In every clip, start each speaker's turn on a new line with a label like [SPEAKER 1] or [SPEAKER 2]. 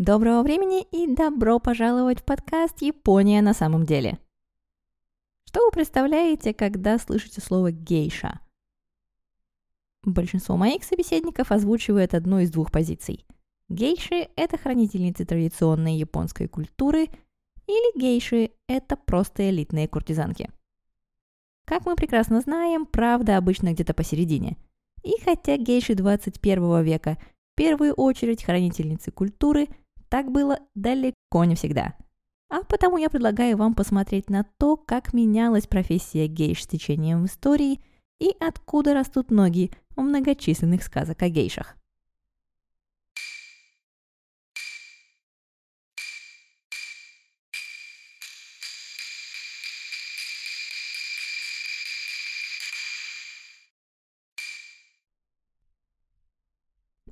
[SPEAKER 1] Доброго времени и добро пожаловать в подкаст «Япония на самом деле». Что вы представляете, когда слышите слово «гейша»? Большинство моих собеседников озвучивает одну из двух позиций. Гейши – это хранительницы традиционной японской культуры, или гейши – это просто элитные куртизанки. Как мы прекрасно знаем, правда обычно где-то посередине. И хотя гейши 21 века в первую очередь хранительницы культуры – так было далеко не всегда. А потому я предлагаю вам посмотреть на то, как менялась профессия гейш с течением истории и откуда растут ноги у многочисленных сказок о гейшах.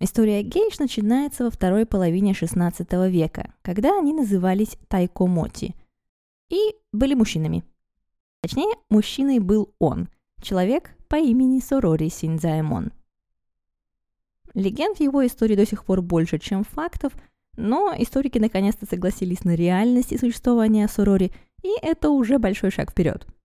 [SPEAKER 1] История гейш начинается во второй половине XVI века, когда они назывались тайкомоти и были мужчинами. Точнее, мужчиной был он, человек по имени Сорори Синдзаэмон. Легенд в его истории до сих пор больше, чем фактов, но историки наконец-то согласились на реальность и существование Сорори, и это уже большой шаг вперед –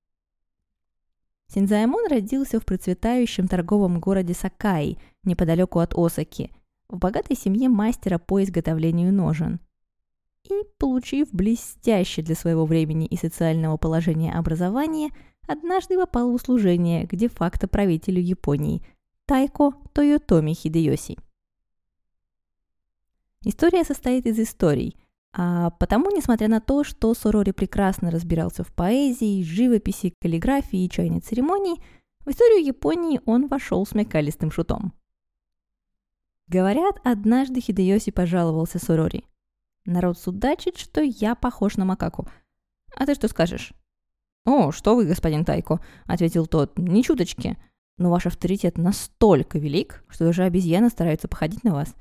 [SPEAKER 1] Синзаэмон родился в процветающем торговом городе Сакаи, неподалеку от Осаки, в богатой семье мастера по изготовлению ножен. И, получив блестящее для своего времени и социального положения образование, однажды попал в услужение к де-факто правителю Японии Тайко Тойотоми Хидеоси. История состоит из историй, а потому, несмотря на то, что Сорори прекрасно разбирался в поэзии, живописи, каллиграфии и чайной церемонии, в историю Японии он вошел смекалистым шутом. Говорят, однажды Хидеоси пожаловался Сорори. Народ судачит, что я похож на макаку. А ты что скажешь? «О, что вы, господин Тайко», — ответил тот, — «ни чуточки. Но ваш авторитет настолько велик, что даже обезьяны стараются походить на вас.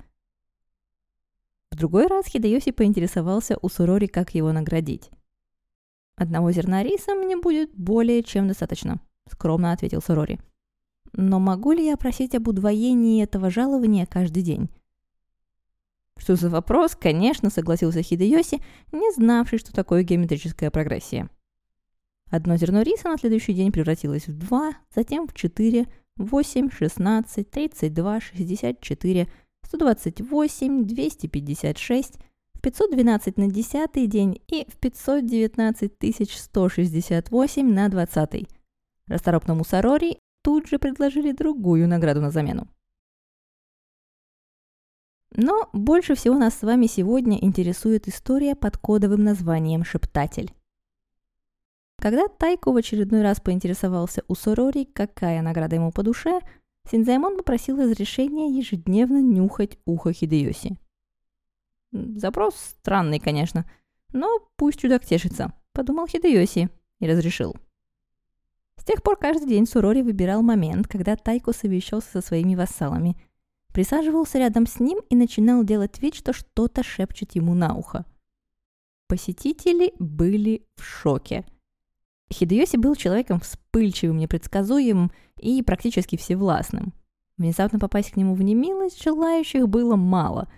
[SPEAKER 1] В другой раз Хидеоси поинтересовался у Сурори, как его наградить. «Одного зерна риса мне будет более чем достаточно», — скромно ответил Сурори. «Но могу ли я просить об удвоении этого жалования каждый день?» «Что за вопрос?» «Конечно», — согласился Хидеоси, не знавший, что такое геометрическая прогрессия. Одно зерно риса на следующий день превратилось в два, затем в четыре, восемь, шестнадцать, тридцать два, шестьдесят четыре, 128, 256, в 512 на 10 день и в 519 168 на 20. Расторопному Сарори тут же предложили другую награду на замену. Но больше всего нас с вами сегодня интересует история под кодовым названием «Шептатель». Когда Тайко в очередной раз поинтересовался у Сорори, какая награда ему по душе – Синзаймон попросил разрешения ежедневно нюхать ухо Хидеоси. Запрос странный, конечно, но пусть чудак тешится, подумал Хидеоси и разрешил. С тех пор каждый день Сурори выбирал момент, когда Тайко совещался со своими вассалами, присаживался рядом с ним и начинал делать вид, что что-то шепчет ему на ухо. Посетители были в шоке. Хидеоси был человеком вспыльчивым, непредсказуемым и практически всевластным. Внезапно попасть к нему в немилость желающих было мало,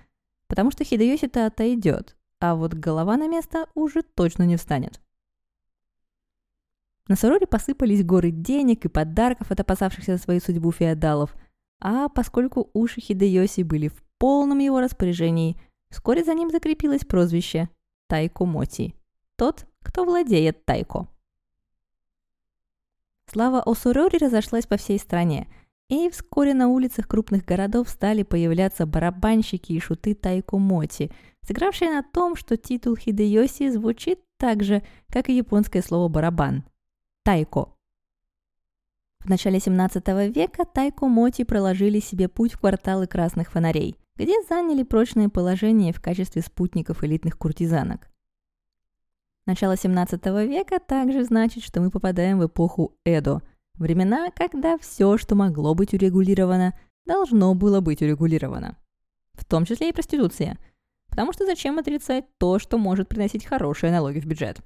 [SPEAKER 1] потому что Хидеоси-то отойдет, а вот голова на место уже точно не встанет. На Суроре посыпались горы денег и подарков от опасавшихся за свою судьбу феодалов, а поскольку уши Хидеоси были в полном его распоряжении, вскоре за ним закрепилось прозвище Тайко Моти – тот, кто владеет Тайко. Слава о Суроре разошлась по всей стране, и вскоре на улицах крупных городов стали появляться барабанщики и шуты Тайко Моти, сыгравшие на том, что титул Хидеоси звучит так же, как и японское слово «барабан» – «тайко». В начале 17 века Тайко Моти проложили себе путь в кварталы красных фонарей, где заняли прочное положение в качестве спутников элитных куртизанок. Начало 17 века также значит, что мы попадаем в эпоху Эдо, времена, когда все, что могло быть урегулировано, должно было быть урегулировано. В том числе и проституция. Потому что зачем отрицать то, что может приносить хорошие налоги в бюджет?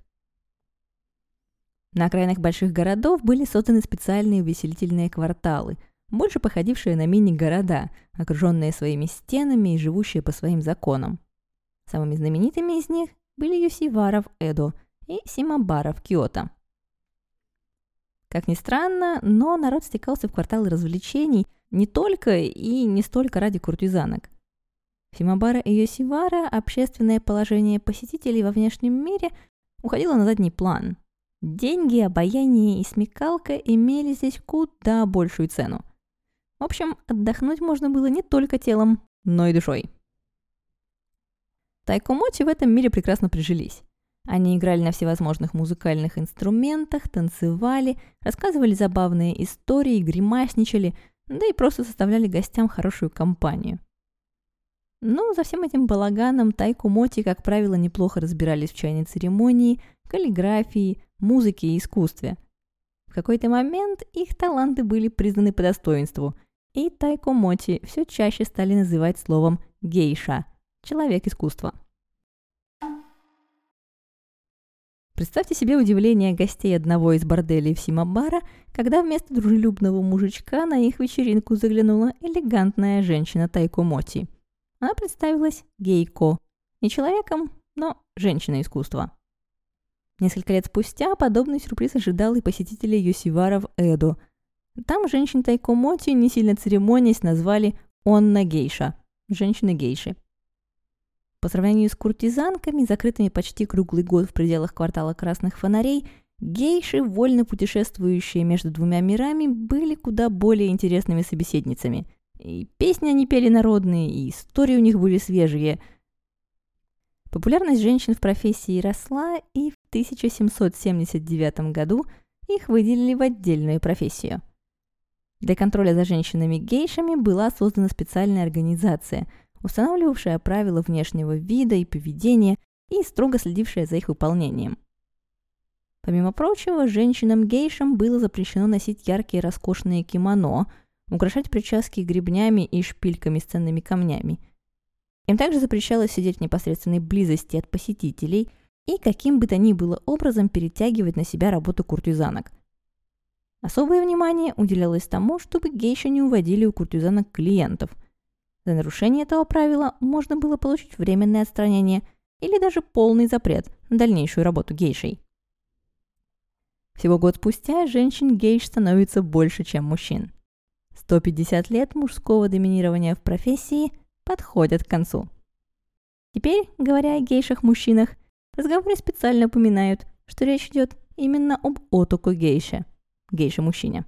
[SPEAKER 1] На окраинах больших городов были созданы специальные увеселительные кварталы, больше походившие на мини-города, окруженные своими стенами и живущие по своим законам. Самыми знаменитыми из них были Юсивара в Эдо и Симабара в Киото. Как ни странно, но народ стекался в кварталы развлечений не только и не столько ради куртизанок. Симабара и Йосивара общественное положение посетителей во внешнем мире уходило на задний план. Деньги, обаяние и смекалка имели здесь куда большую цену. В общем, отдохнуть можно было не только телом, но и душой. Тайкомоти в этом мире прекрасно прижились. Они играли на всевозможных музыкальных инструментах, танцевали, рассказывали забавные истории, гримасничали, да и просто составляли гостям хорошую компанию. Но за всем этим балаганом Тайку Моти, как правило, неплохо разбирались в чайной церемонии, каллиграфии, музыке и искусстве. В какой-то момент их таланты были признаны по достоинству, и Тайко Моти все чаще стали называть словом «гейша» – «человек искусства». Представьте себе удивление гостей одного из борделей в Симабара, когда вместо дружелюбного мужичка на их вечеринку заглянула элегантная женщина Тайко Моти. Она представилась Гейко. Не человеком, но женщиной искусства. Несколько лет спустя подобный сюрприз ожидал и посетителей Йосивара в Эдо. Там женщин Тайко Моти, не сильно церемонясь, назвали «Онна Гейша» – женщины-гейши. По сравнению с куртизанками, закрытыми почти круглый год в пределах квартала красных фонарей, гейши, вольно путешествующие между двумя мирами, были куда более интересными собеседницами. И песни они пели народные, и истории у них были свежие. Популярность женщин в профессии росла, и в 1779 году их выделили в отдельную профессию. Для контроля за женщинами-гейшами была создана специальная организация – устанавливавшая правила внешнего вида и поведения и строго следившая за их выполнением. Помимо прочего, женщинам-гейшам было запрещено носить яркие роскошные кимоно, украшать прически гребнями и шпильками с ценными камнями. Им также запрещалось сидеть в непосредственной близости от посетителей и каким бы то ни было образом перетягивать на себя работу куртизанок. Особое внимание уделялось тому, чтобы гейши не уводили у куртизанок клиентов – за нарушение этого правила можно было получить временное отстранение или даже полный запрет на дальнейшую работу гейшей. Всего год спустя женщин-гейш становится больше, чем мужчин. 150 лет мужского доминирования в профессии подходят к концу. Теперь, говоря о гейшах-мужчинах, в разговоре специально упоминают, что речь идет именно об отуку гейше, гейше-мужчине.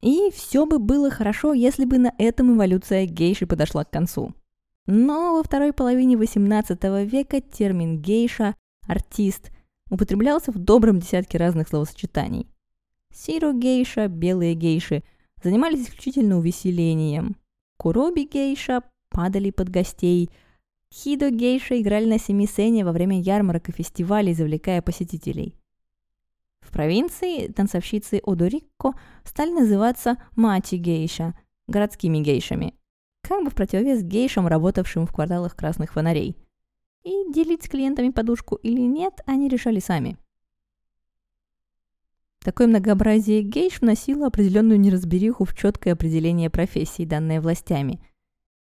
[SPEAKER 1] И все бы было хорошо, если бы на этом эволюция гейши подошла к концу. Но во второй половине XVIII века термин «гейша» – «артист» употреблялся в добром десятке разных словосочетаний. Сиро-гейша, белые гейши занимались исключительно увеселением. Куроби-гейша падали под гостей. Хидо-гейша играли на семисене во время ярмарок и фестивалей, завлекая посетителей. В провинции танцовщицы Одорикко стали называться мати-гейша, городскими гейшами, как бы в противовес гейшам, работавшим в кварталах красных фонарей. И делить с клиентами подушку или нет, они решали сами. Такое многообразие гейш вносило определенную неразбериху в четкое определение профессий, данное властями.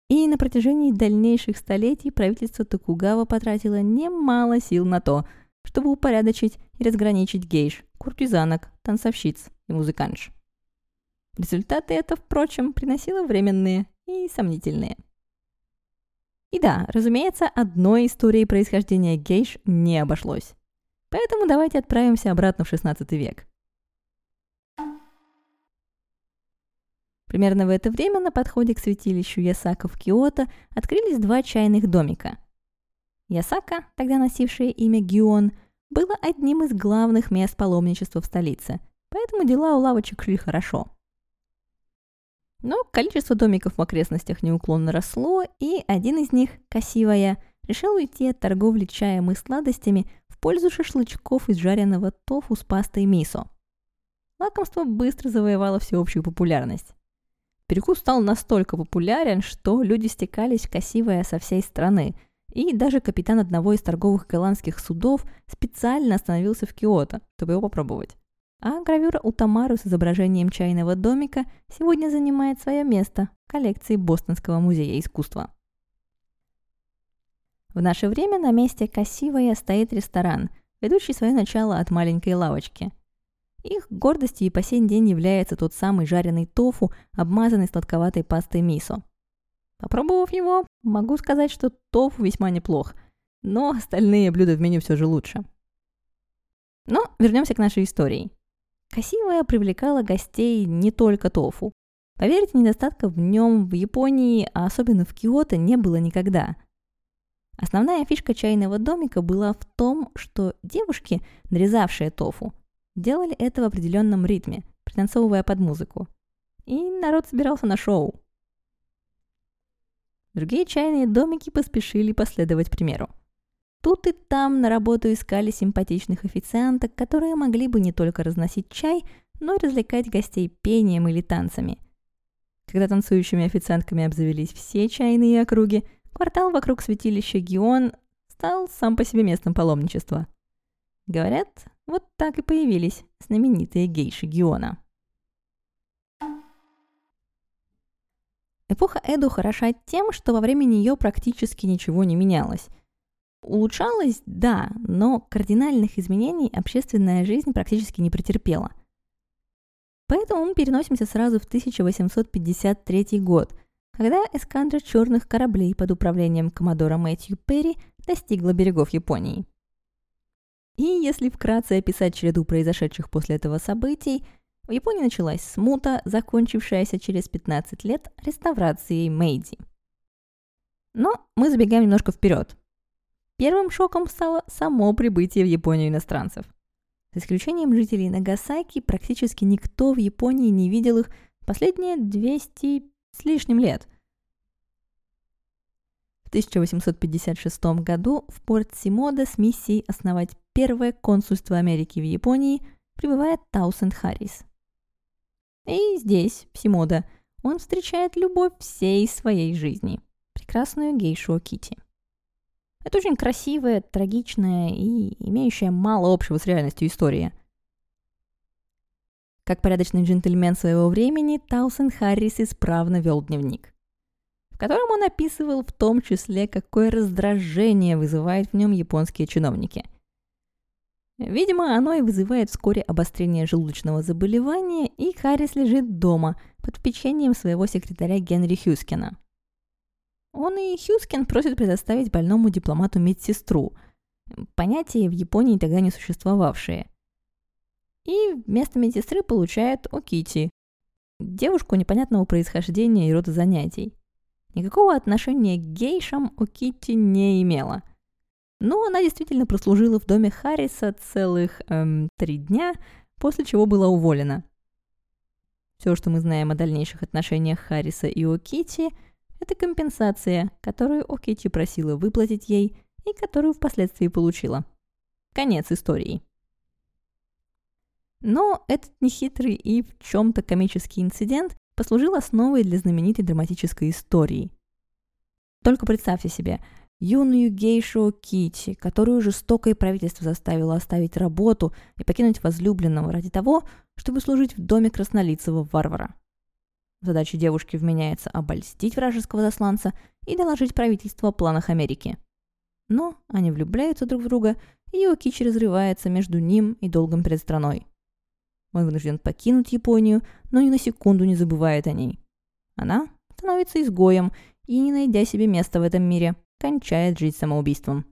[SPEAKER 1] И на протяжении дальнейших столетий правительство Токугава потратило немало сил на то, чтобы упорядочить и разграничить гейш, куртизанок, танцовщиц и музыкантш. Результаты это, впрочем, приносило временные и сомнительные. И да, разумеется, одной историей происхождения гейш не обошлось. Поэтому давайте отправимся обратно в 16 век. Примерно в это время на подходе к святилищу Ясака в Киото открылись два чайных домика. Ясака, тогда носившая имя Гион, было одним из главных мест паломничества в столице, поэтому дела у лавочек шли хорошо. Но количество домиков в окрестностях неуклонно росло, и один из них, Касивая, решил уйти от торговли чаем и сладостями в пользу шашлычков из жареного тофу с пастой мисо. Лакомство быстро завоевало всеобщую популярность. Перекус стал настолько популярен, что люди стекались в Касивая со всей страны – и даже капитан одного из торговых голландских судов специально остановился в Киото, чтобы его попробовать. А гравюра у Тамару с изображением чайного домика сегодня занимает свое место в коллекции Бостонского музея искусства. В наше время на месте Кассивая стоит ресторан, ведущий свое начало от маленькой лавочки. Их гордостью и по сей день является тот самый жареный тофу, обмазанный сладковатой пастой мисо. Попробовав его, могу сказать, что тофу весьма неплох, но остальные блюда в меню все же лучше. Но вернемся к нашей истории. Кассивая привлекала гостей не только тофу. Поверьте, недостатка в нем в Японии, а особенно в Киото, не было никогда. Основная фишка чайного домика была в том, что девушки, нарезавшие тофу, делали это в определенном ритме, пританцовывая под музыку. И народ собирался на шоу. Другие чайные домики поспешили последовать примеру. Тут и там на работу искали симпатичных официанток, которые могли бы не только разносить чай, но и развлекать гостей пением или танцами. Когда танцующими официантками обзавелись все чайные округи, квартал вокруг святилища Гион стал сам по себе местом паломничества. Говорят, вот так и появились знаменитые гейши Гиона. Эпоха Эду хороша тем, что во время нее практически ничего не менялось – Улучшалось, да, но кардинальных изменений общественная жизнь практически не претерпела. Поэтому мы переносимся сразу в 1853 год, когда эскадра черных кораблей под управлением коммодора Мэтью Перри достигла берегов Японии. И если вкратце описать череду произошедших после этого событий, в Японии началась смута, закончившаяся через 15 лет реставрацией Мэйдзи. Но мы забегаем немножко вперед – Первым шоком стало само прибытие в Японию иностранцев. За исключением жителей Нагасаки, практически никто в Японии не видел их последние 200 с лишним лет. В 1856 году в порт Симода с миссией основать первое консульство Америки в Японии прибывает Таусенд Харрис. И здесь, в Симода, он встречает любовь всей своей жизни – прекрасную гейшу Кити. Это очень красивая, трагичная и имеющая мало общего с реальностью история. Как порядочный джентльмен своего времени, Таусен Харрис исправно вел дневник, в котором он описывал в том числе, какое раздражение вызывает в нем японские чиновники. Видимо, оно и вызывает вскоре обострение желудочного заболевания, и Харрис лежит дома под впечатлением своего секретаря Генри Хьюскина – он и Хьюскин просит предоставить больному дипломату медсестру, понятие в Японии тогда не существовавшее. И вместо медсестры получает Окити, девушку непонятного происхождения и рода занятий. Никакого отношения к гейшам Окити не имела. Но она действительно прослужила в доме Харриса целых эм, три дня, после чего была уволена. Все, что мы знаем о дальнейших отношениях Харриса и Окити – это компенсация, которую Окити просила выплатить ей и которую впоследствии получила. Конец истории. Но этот нехитрый и в чем-то комический инцидент послужил основой для знаменитой драматической истории. Только представьте себе, юную гейшу Кити, которую жестокое правительство заставило оставить работу и покинуть возлюбленного ради того, чтобы служить в доме краснолицего варвара. Задача девушки вменяется обольстить вражеского засланца и доложить правительству о планах Америки. Но они влюбляются друг в друга, и Окичи разрывается между ним и долгом перед страной. Он вынужден покинуть Японию, но ни на секунду не забывает о ней. Она становится изгоем и, не найдя себе места в этом мире, кончает жить самоубийством.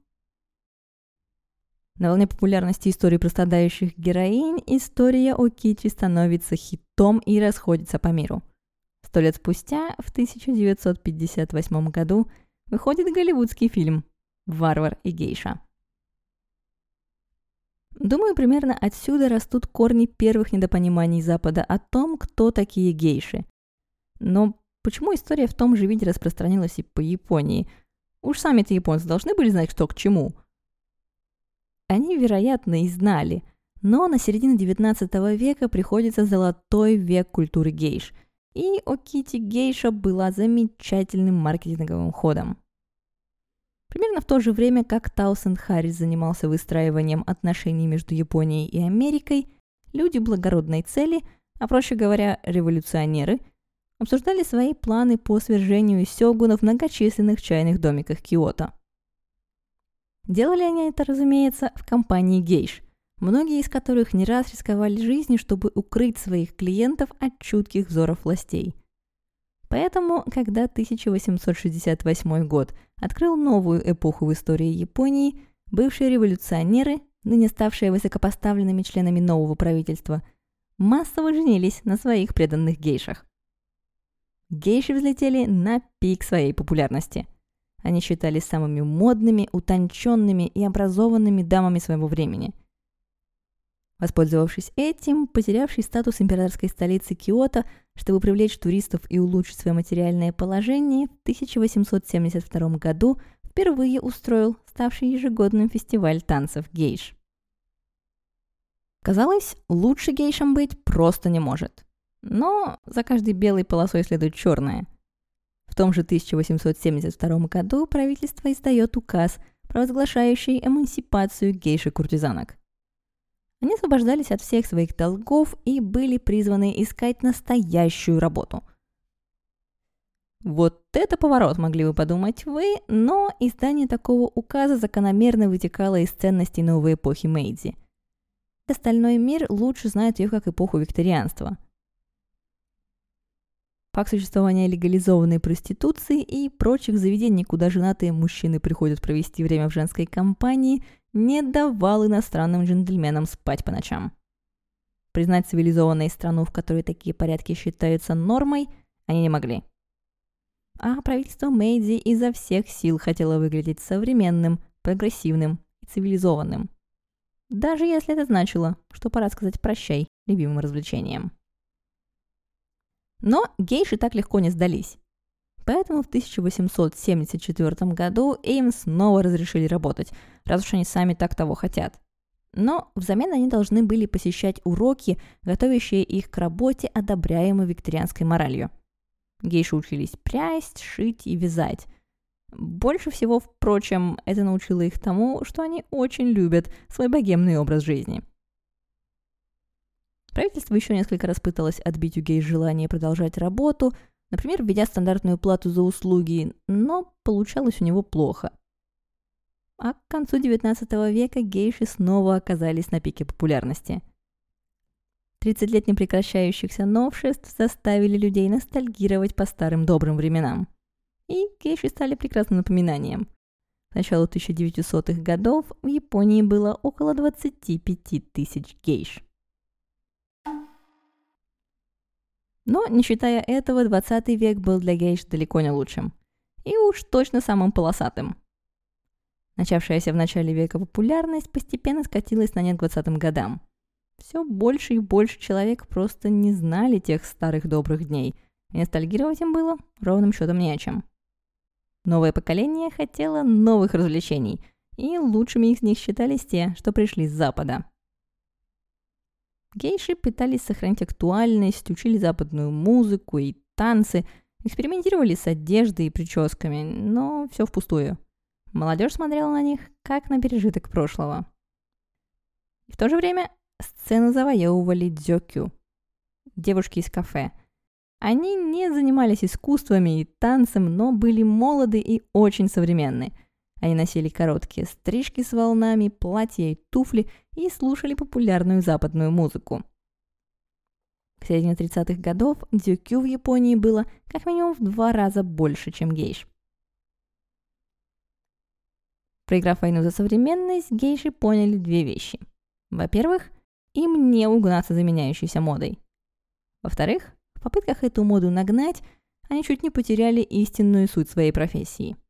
[SPEAKER 1] На волне популярности истории про страдающих героинь история о Кичи становится хитом и расходится по миру. Сто лет спустя, в 1958 году, выходит голливудский фильм «Варвар и гейша». Думаю, примерно отсюда растут корни первых недопониманий Запада о том, кто такие гейши. Но почему история в том же виде распространилась и по Японии? Уж сами-то японцы должны были знать, что к чему. Они, вероятно, и знали, но на середину XIX века приходится золотой век культуры гейш – и Окити Гейша была замечательным маркетинговым ходом. Примерно в то же время, как Таусенд Харрис занимался выстраиванием отношений между Японией и Америкой, люди благородной цели, а проще говоря, революционеры, обсуждали свои планы по свержению сёгуна в многочисленных чайных домиках Киото. Делали они это, разумеется, в компании гейш, многие из которых не раз рисковали жизнью, чтобы укрыть своих клиентов от чутких взоров властей. Поэтому, когда 1868 год открыл новую эпоху в истории Японии, бывшие революционеры, ныне ставшие высокопоставленными членами нового правительства, массово женились на своих преданных гейшах. Гейши взлетели на пик своей популярности – они считались самыми модными, утонченными и образованными дамами своего времени. Воспользовавшись этим, потерявший статус императорской столицы Киото, чтобы привлечь туристов и улучшить свое материальное положение, в 1872 году впервые устроил ставший ежегодным фестиваль танцев гейш. Казалось, лучше гейшем быть просто не может. Но за каждой белой полосой следует черная – в том же 1872 году правительство издает указ, провозглашающий эмансипацию гейши-куртизанок. Они освобождались от всех своих долгов и были призваны искать настоящую работу. Вот это поворот, могли бы подумать вы, но издание такого указа закономерно вытекало из ценностей новой эпохи Мэйдзи. Остальной мир лучше знает ее как эпоху викторианства – Факт существования легализованной проституции и прочих заведений, куда женатые мужчины приходят провести время в женской компании, не давал иностранным джентльменам спать по ночам. Признать цивилизованной страну, в которой такие порядки считаются нормой, они не могли. А правительство Мэйдзи изо всех сил хотело выглядеть современным, прогрессивным и цивилизованным. Даже если это значило, что пора сказать «прощай» любимым развлечениям. Но гейши так легко не сдались. Поэтому в 1874 году им снова разрешили работать, раз уж они сами так того хотят. Но взамен они должны были посещать уроки, готовящие их к работе, одобряемой викторианской моралью. Гейши учились прясть, шить и вязать. Больше всего, впрочем, это научило их тому, что они очень любят свой богемный образ жизни – Правительство еще несколько раз пыталось отбить у гей желание продолжать работу, например, введя стандартную плату за услуги, но получалось у него плохо. А к концу XIX века гейши снова оказались на пике популярности. 30 лет непрекращающихся новшеств заставили людей ностальгировать по старым добрым временам. И гейши стали прекрасным напоминанием. К началу 1900-х годов в Японии было около 25 тысяч гейш. Но, не считая этого, 20 век был для гейш далеко не лучшим. И уж точно самым полосатым. Начавшаяся в начале века популярность постепенно скатилась на нет к 20 годам. Все больше и больше человек просто не знали тех старых добрых дней, и ностальгировать им было ровным счетом не о чем. Новое поколение хотело новых развлечений, и лучшими из них считались те, что пришли с Запада – Гейши пытались сохранить актуальность, учили западную музыку и танцы, экспериментировали с одеждой и прическами, но все впустую. Молодежь смотрела на них, как на пережиток прошлого. И в то же время сцену завоевывали дзёкю, девушки из кафе. Они не занимались искусствами и танцем, но были молоды и очень современны – они носили короткие стрижки с волнами, платья и туфли и слушали популярную западную музыку. К середине 30-х годов дюкю в Японии было как минимум в два раза больше, чем гейш. Проиграв войну за современность, гейши поняли две вещи. Во-первых, им не угнаться за меняющейся модой. Во-вторых, в попытках эту моду нагнать, они чуть не потеряли истинную суть своей профессии –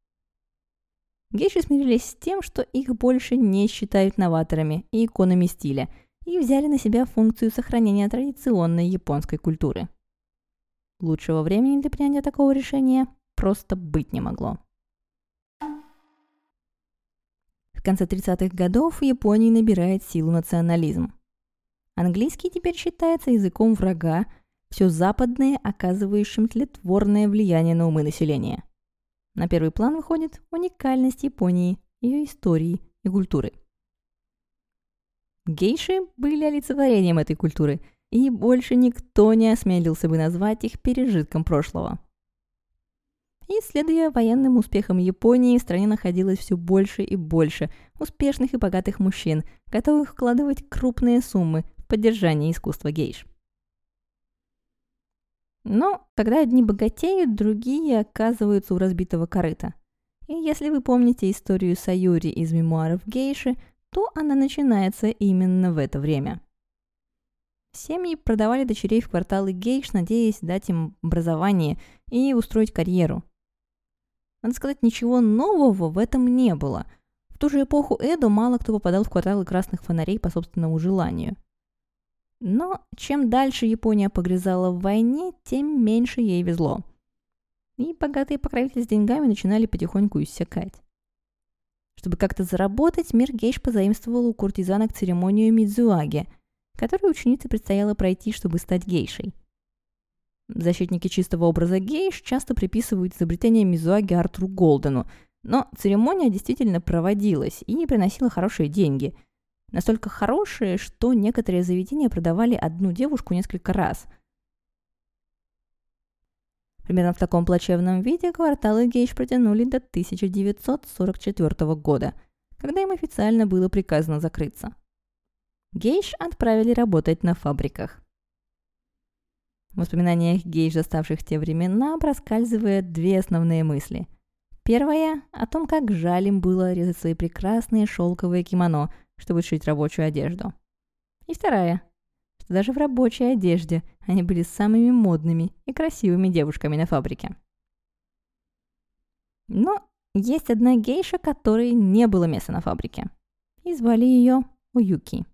[SPEAKER 1] Гейши смирились с тем, что их больше не считают новаторами и иконами стиля, и взяли на себя функцию сохранения традиционной японской культуры. Лучшего времени для принятия такого решения просто быть не могло. В конце 30-х годов в Японии набирает силу национализм. Английский теперь считается языком врага, все западное оказывающим тлетворное влияние на умы населения – на первый план выходит уникальность Японии, ее истории и культуры. Гейши были олицетворением этой культуры, и больше никто не осмелился бы назвать их пережитком прошлого. И, следуя военным успехам Японии, в стране находилось все больше и больше успешных и богатых мужчин, готовых вкладывать крупные суммы в поддержание искусства гейш. Но когда одни богатеют, другие оказываются у разбитого корыта. И если вы помните историю Саюри из мемуаров гейши, то она начинается именно в это время. Семьи продавали дочерей в кварталы гейш, надеясь дать им образование и устроить карьеру. Надо сказать, ничего нового в этом не было. В ту же эпоху Эдо мало кто попадал в кварталы красных фонарей по собственному желанию. Но чем дальше Япония погрязала в войне, тем меньше ей везло. И богатые покровители с деньгами начинали потихоньку иссякать. Чтобы как-то заработать, мир гейш позаимствовал у куртизанок церемонию Мидзуаги, которую ученице предстояло пройти, чтобы стать гейшей. Защитники чистого образа гейш часто приписывают изобретение Мизуаги Артуру Голдену, но церемония действительно проводилась и приносила хорошие деньги. Настолько хорошие, что некоторые заведения продавали одну девушку несколько раз. Примерно в таком плачевном виде кварталы гейш протянули до 1944 года, когда им официально было приказано закрыться. Гейш отправили работать на фабриках. В воспоминаниях гейш, заставших те времена, проскальзывают две основные мысли. Первая – о том, как жаль им было резать свои прекрасные шелковые кимоно, чтобы сшить рабочую одежду. И вторая – что даже в рабочей одежде они были самыми модными и красивыми девушками на фабрике. Но есть одна гейша, которой не было места на фабрике. И звали ее Уюки.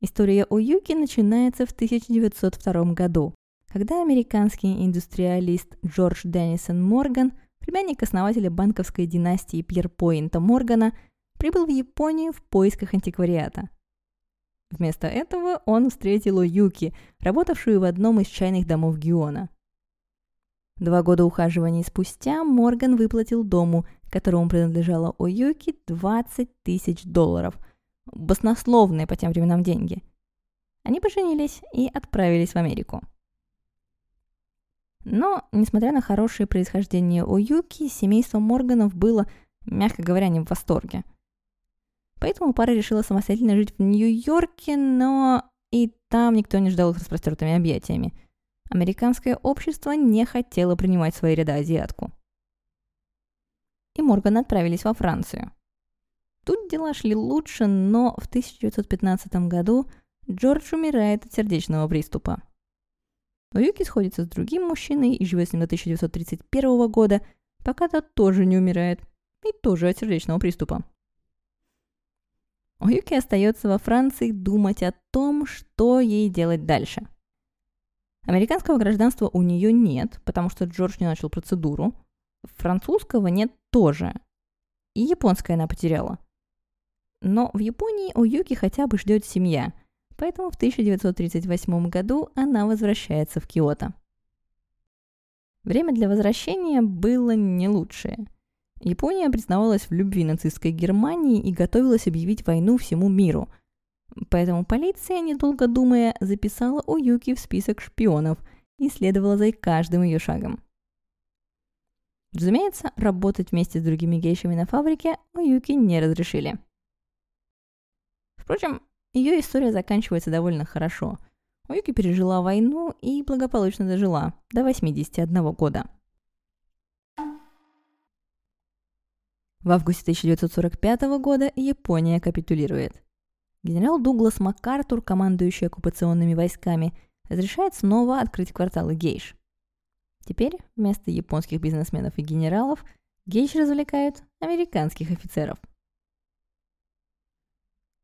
[SPEAKER 1] История о Юки начинается в 1902 году, когда американский индустриалист Джордж Деннисон Морган, племянник основателя банковской династии Пьерпоинта Моргана, прибыл в Японию в поисках антиквариата. Вместо этого он встретил Юки, работавшую в одном из чайных домов Гиона. Два года ухаживаний спустя Морган выплатил дому, которому принадлежала Оюки, 20 тысяч долларов – баснословные по тем временам деньги. Они поженились и отправились в Америку. Но, несмотря на хорошее происхождение у Юки, семейство Морганов было, мягко говоря, не в восторге. Поэтому пара решила самостоятельно жить в Нью-Йорке, но и там никто не ждал их распростертыми объятиями. Американское общество не хотело принимать в свои ряды азиатку. И Морганы отправились во Францию – Тут дела шли лучше, но в 1915 году Джордж умирает от сердечного приступа. Уюки сходится с другим мужчиной и живет с ним до 1931 года, пока тот тоже не умирает, и тоже от сердечного приступа. Уюки остается во Франции думать о том, что ей делать дальше. Американского гражданства у нее нет, потому что Джордж не начал процедуру. Французского нет тоже. И японское она потеряла. Но в Японии у Юки хотя бы ждет семья, поэтому в 1938 году она возвращается в Киото. Время для возвращения было не лучшее. Япония признавалась в любви нацистской Германии и готовилась объявить войну всему миру. Поэтому полиция, недолго думая, записала Уюки в список шпионов и следовала за каждым ее шагом. Разумеется, работать вместе с другими гейшами на фабрике Уюки не разрешили – Впрочем, ее история заканчивается довольно хорошо. Уюки пережила войну и благополучно дожила до 81 года. В августе 1945 года Япония капитулирует. Генерал Дуглас МакАртур, командующий оккупационными войсками, разрешает снова открыть кварталы гейш. Теперь вместо японских бизнесменов и генералов гейш развлекают американских офицеров –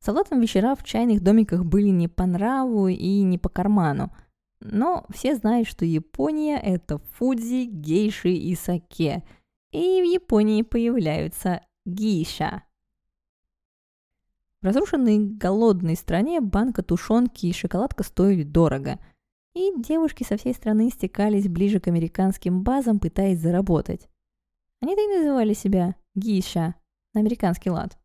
[SPEAKER 1] Солдатам вечера в чайных домиках были не по нраву и не по карману. Но все знают, что Япония – это фудзи, гейши и саке. И в Японии появляются гейша. В разрушенной голодной стране банка тушенки и шоколадка стоили дорого. И девушки со всей страны стекались ближе к американским базам, пытаясь заработать. Они-то и называли себя гейша на американский лад.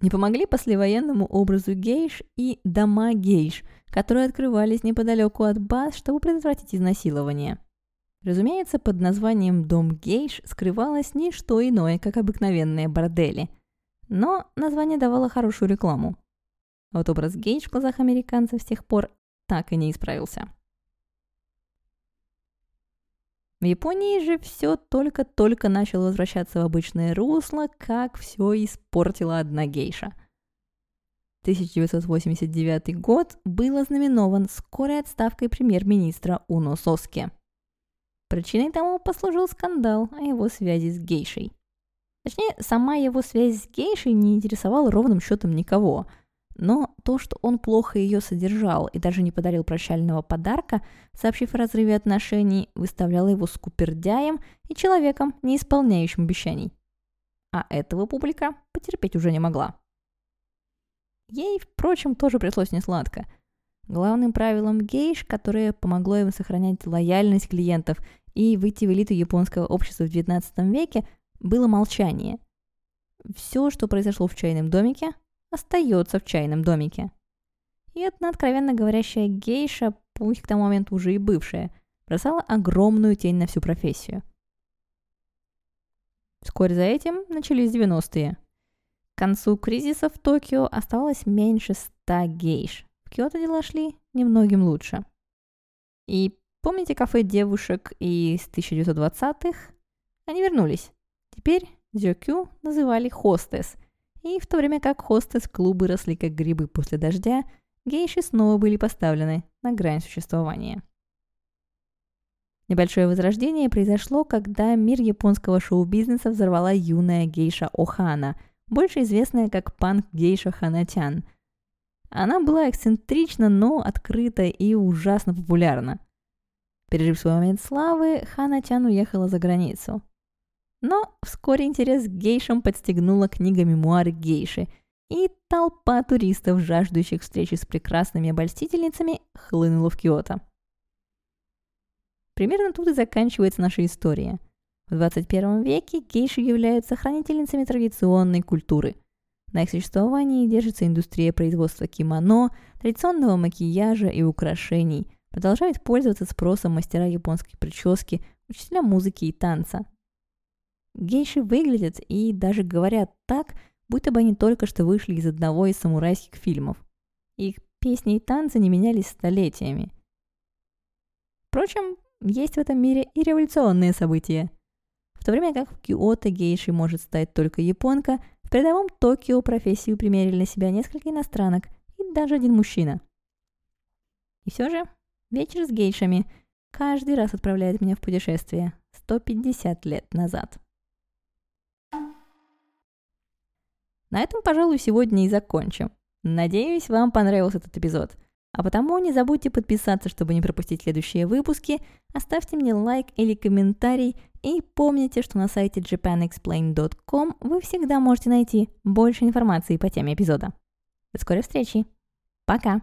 [SPEAKER 1] Не помогли послевоенному образу гейш и дома гейш, которые открывались неподалеку от баз, чтобы предотвратить изнасилование. Разумеется, под названием «Дом гейш» скрывалось не что иное, как обыкновенные бордели. Но название давало хорошую рекламу. Вот образ гейш в глазах американцев с тех пор так и не исправился. В Японии же все только-только начало возвращаться в обычное русло, как все испортила одна гейша. 1989 год был ознаменован скорой отставкой премьер-министра Уно Соски. Причиной тому послужил скандал о его связи с гейшей. Точнее, сама его связь с гейшей не интересовала ровным счетом никого – но то, что он плохо ее содержал и даже не подарил прощального подарка, сообщив о разрыве отношений, выставляло его скупердяем и человеком, не исполняющим обещаний. А этого публика потерпеть уже не могла. Ей, впрочем, тоже пришлось несладко. Главным правилом гейш, которое помогло им сохранять лояльность клиентов и выйти в элиту японского общества в XIX веке, было молчание. Все, что произошло в чайном домике, остается в чайном домике. И одна откровенно говорящая гейша, пусть к тому моменту уже и бывшая, бросала огромную тень на всю профессию. Вскоре за этим начались 90-е. К концу кризиса в Токио осталось меньше ста гейш. Киото дела шли немногим лучше. И помните кафе девушек из 1920-х? Они вернулись. Теперь Зёкю называли хостес – и в то время как хостес-клубы росли как грибы после дождя, гейши снова были поставлены на грань существования. Небольшое возрождение произошло, когда мир японского шоу-бизнеса взорвала юная гейша Охана, больше известная как панк-гейша Ханатян. Она была эксцентрична, но открыта и ужасно популярна. Пережив свой момент славы, Ханатян уехала за границу. Но вскоре интерес к гейшам подстегнула книга «Мемуары гейши», и толпа туристов, жаждущих встречи с прекрасными обольстительницами, хлынула в Киото. Примерно тут и заканчивается наша история. В 21 веке гейши являются хранительницами традиционной культуры. На их существовании держится индустрия производства кимоно, традиционного макияжа и украшений. Продолжают пользоваться спросом мастера японской прически, учителя музыки и танца – Гейши выглядят и даже говорят так, будто бы они только что вышли из одного из самурайских фильмов. Их песни и танцы не менялись столетиями. Впрочем, есть в этом мире и революционные события. В то время как в Киото гейшей может стать только японка, в передовом Токио профессию примерили на себя несколько иностранок и даже один мужчина. И все же, вечер с гейшами каждый раз отправляет меня в путешествие 150 лет назад. На этом, пожалуй, сегодня и закончим. Надеюсь, вам понравился этот эпизод. А потому не забудьте подписаться, чтобы не пропустить следующие выпуски, оставьте мне лайк или комментарий, и помните, что на сайте japanexplain.com вы всегда можете найти больше информации по теме эпизода. До скорой встречи. Пока!